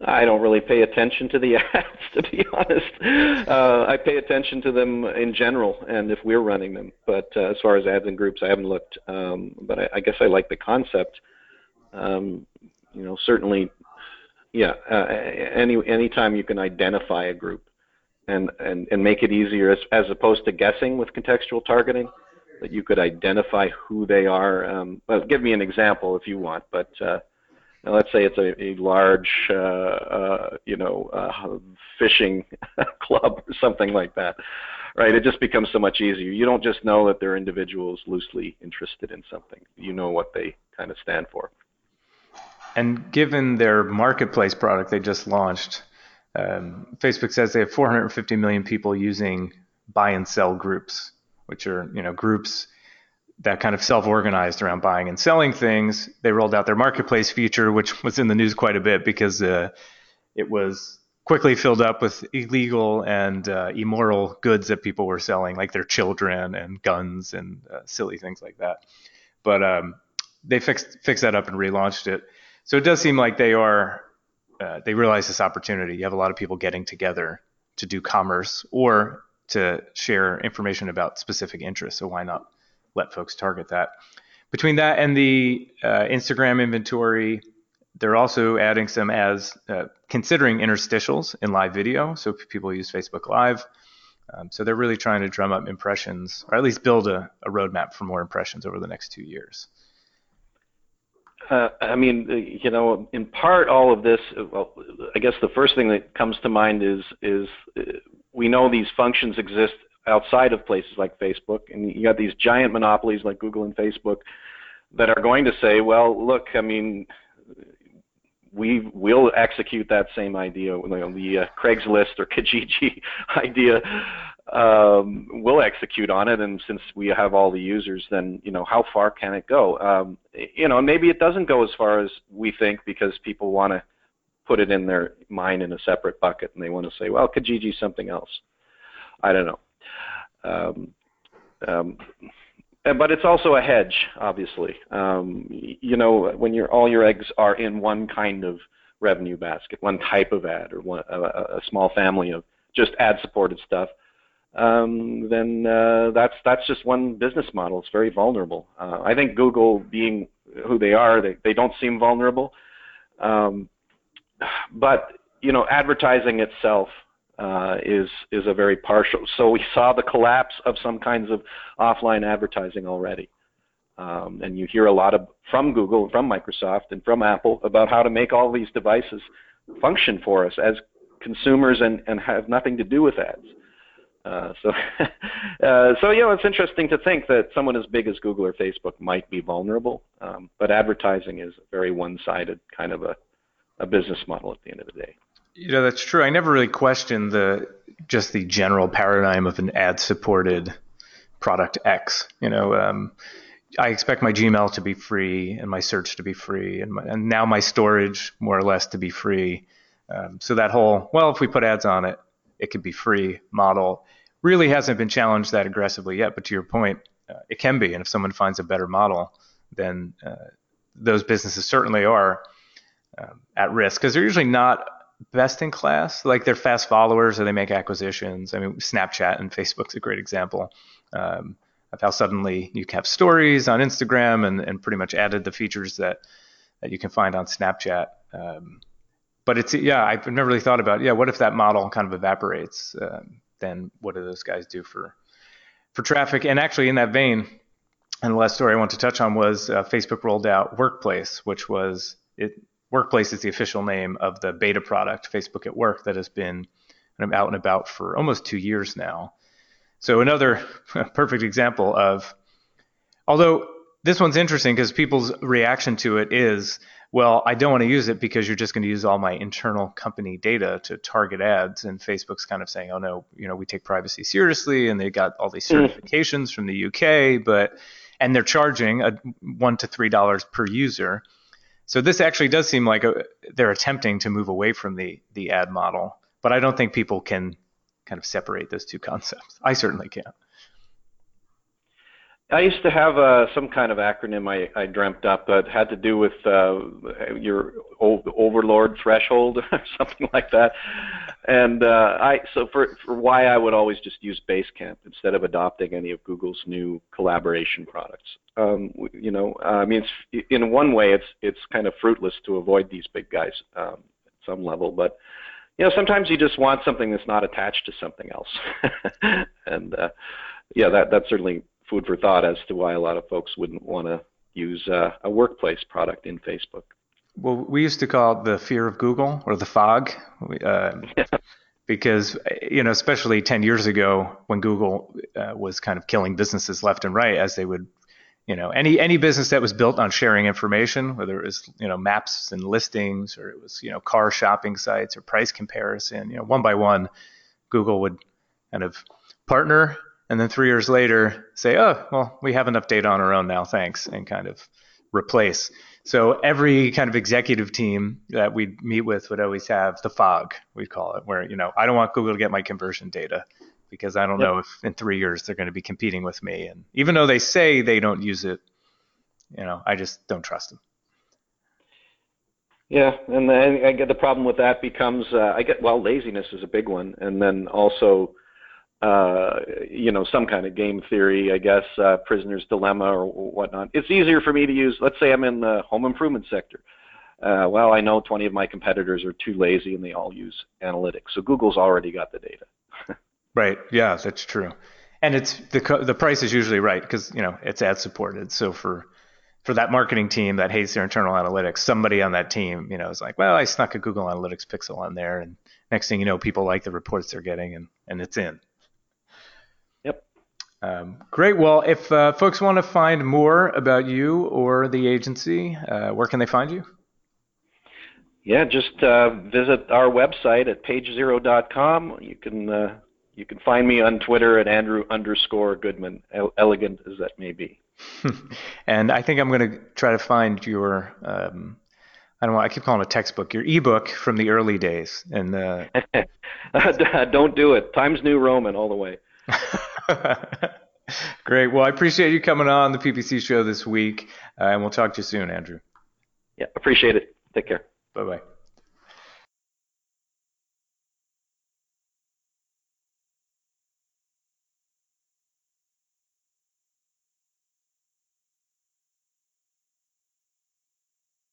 I don't really pay attention to the ads, to be honest. Uh, I pay attention to them in general, and if we're running them. But uh, as far as ads and groups, I haven't looked. Um, but I, I guess I like the concept. Um, you know, certainly, yeah. Uh, any time you can identify a group and and and make it easier, as as opposed to guessing with contextual targeting, that you could identify who they are. Um, well, give me an example if you want, but. Let's say it's a, a large, uh, uh, you know, uh, fishing club or something like that, right? It just becomes so much easier. You don't just know that they're individuals loosely interested in something. You know what they kind of stand for. And given their marketplace product they just launched, um, Facebook says they have 450 million people using buy and sell groups, which are you know groups that kind of self-organized around buying and selling things. They rolled out their marketplace feature, which was in the news quite a bit because uh, it was quickly filled up with illegal and uh, immoral goods that people were selling, like their children and guns and uh, silly things like that. But um, they fixed fixed that up and relaunched it. So it does seem like they are uh, they realize this opportunity. You have a lot of people getting together to do commerce or to share information about specific interests. So why not? Let folks target that. Between that and the uh, Instagram inventory, they're also adding some as uh, considering interstitials in live video. So people use Facebook Live. Um, so they're really trying to drum up impressions, or at least build a, a roadmap for more impressions over the next two years. Uh, I mean, uh, you know, in part, all of this. Well, I guess the first thing that comes to mind is is uh, we know these functions exist outside of places like Facebook, and you got these giant monopolies like Google and Facebook that are going to say, well, look, I mean, we will execute that same idea, you know, the uh, Craigslist or Kijiji idea. Um, we'll execute on it, and since we have all the users, then you know how far can it go? Um, you know, maybe it doesn't go as far as we think because people want to put it in their mind in a separate bucket, and they want to say, well, Kijiji something else. I don't know. Um, um, but it's also a hedge, obviously. Um, you know, when your all your eggs are in one kind of revenue basket, one type of ad, or one, a, a small family of just ad-supported stuff, um, then uh, that's that's just one business model. It's very vulnerable. Uh, I think Google, being who they are, they they don't seem vulnerable. Um, but you know, advertising itself uh, is is a very partial. So we saw the collapse of some kinds of offline advertising already, um, and you hear a lot of from Google, and from Microsoft, and from Apple about how to make all these devices function for us as consumers and and have nothing to do with ads. Uh, so, uh, so you know, it's interesting to think that someone as big as Google or Facebook might be vulnerable, um, but advertising is a very one-sided kind of a, a business model at the end of the day. You know, that's true. I never really questioned the just the general paradigm of an ad-supported product X. You know, um, I expect my Gmail to be free and my search to be free, and, my, and now my storage more or less to be free. Um, so that whole well, if we put ads on it, it could be free model really hasn't been challenged that aggressively yet. But to your point, uh, it can be. And if someone finds a better model, then uh, those businesses certainly are um, at risk because they're usually not best in class. Like they're fast followers or they make acquisitions. I mean, Snapchat and Facebook's a great example um, of how suddenly you have stories on Instagram and, and pretty much added the features that, that you can find on Snapchat. Um, but it's yeah, I've never really thought about yeah, what if that model kind of evaporates? Um, then what do those guys do for for traffic? And actually, in that vein, and the last story I want to touch on was uh, Facebook rolled out Workplace, which was it. Workplace is the official name of the beta product, Facebook at Work, that has been kind of out and about for almost two years now. So another perfect example of, although this one's interesting because people's reaction to it is, well, I don't want to use it because you're just going to use all my internal company data to target ads. And Facebook's kind of saying, oh no, you know, we take privacy seriously, and they got all these mm. certifications from the UK, but and they're charging a one to three dollars per user. So this actually does seem like a, they're attempting to move away from the the ad model, but I don't think people can kind of separate those two concepts. I certainly can't. I used to have uh, some kind of acronym I, I dreamt up that had to do with uh, your overlord threshold or something like that. And uh, I so for for why I would always just use Basecamp instead of adopting any of Google's new collaboration products. Um, you know, I mean, it's, in one way, it's it's kind of fruitless to avoid these big guys um, at some level, but you know, sometimes you just want something that's not attached to something else. and uh, yeah, that that's certainly food for thought as to why a lot of folks wouldn't want to use uh, a workplace product in Facebook. Well, we used to call it the fear of Google or the fog, uh, because you know, especially 10 years ago when Google uh, was kind of killing businesses left and right, as they would, you know, any any business that was built on sharing information, whether it was you know maps and listings or it was you know car shopping sites or price comparison, you know, one by one, Google would kind of partner and then three years later say, oh, well, we have enough data on our own now, thanks, and kind of replace. So every kind of executive team that we'd meet with would always have the fog, we'd call it, where, you know, I don't want Google to get my conversion data because I don't yep. know if in three years they're going to be competing with me. And even though they say they don't use it, you know, I just don't trust them. Yeah, and then I get the problem with that becomes uh, I get well laziness is a big one, and then also you know, some kind of game theory, I guess, uh, prisoner's dilemma or whatnot. It's easier for me to use. Let's say I'm in the home improvement sector. Uh, well, I know 20 of my competitors are too lazy and they all use analytics. So Google's already got the data. right. Yeah, that's true. And it's the the price is usually right because you know it's ad supported. So for for that marketing team that hates their internal analytics, somebody on that team, you know, is like, well, I snuck a Google Analytics pixel on there, and next thing you know, people like the reports they're getting, and and it's in. Um, great. Well, if uh, folks want to find more about you or the agency, uh, where can they find you? Yeah, just uh, visit our website at pagezero.com. You can uh, you can find me on Twitter at Andrew underscore Goodman, elegant as that may be. and I think I'm going to try to find your um, I don't know. I keep calling it a textbook. Your ebook from the early days, and uh... don't do it. Times New Roman all the way. Great. Well, I appreciate you coming on the PPC show this week, uh, and we'll talk to you soon, Andrew. Yeah, appreciate it. Take care. Bye bye.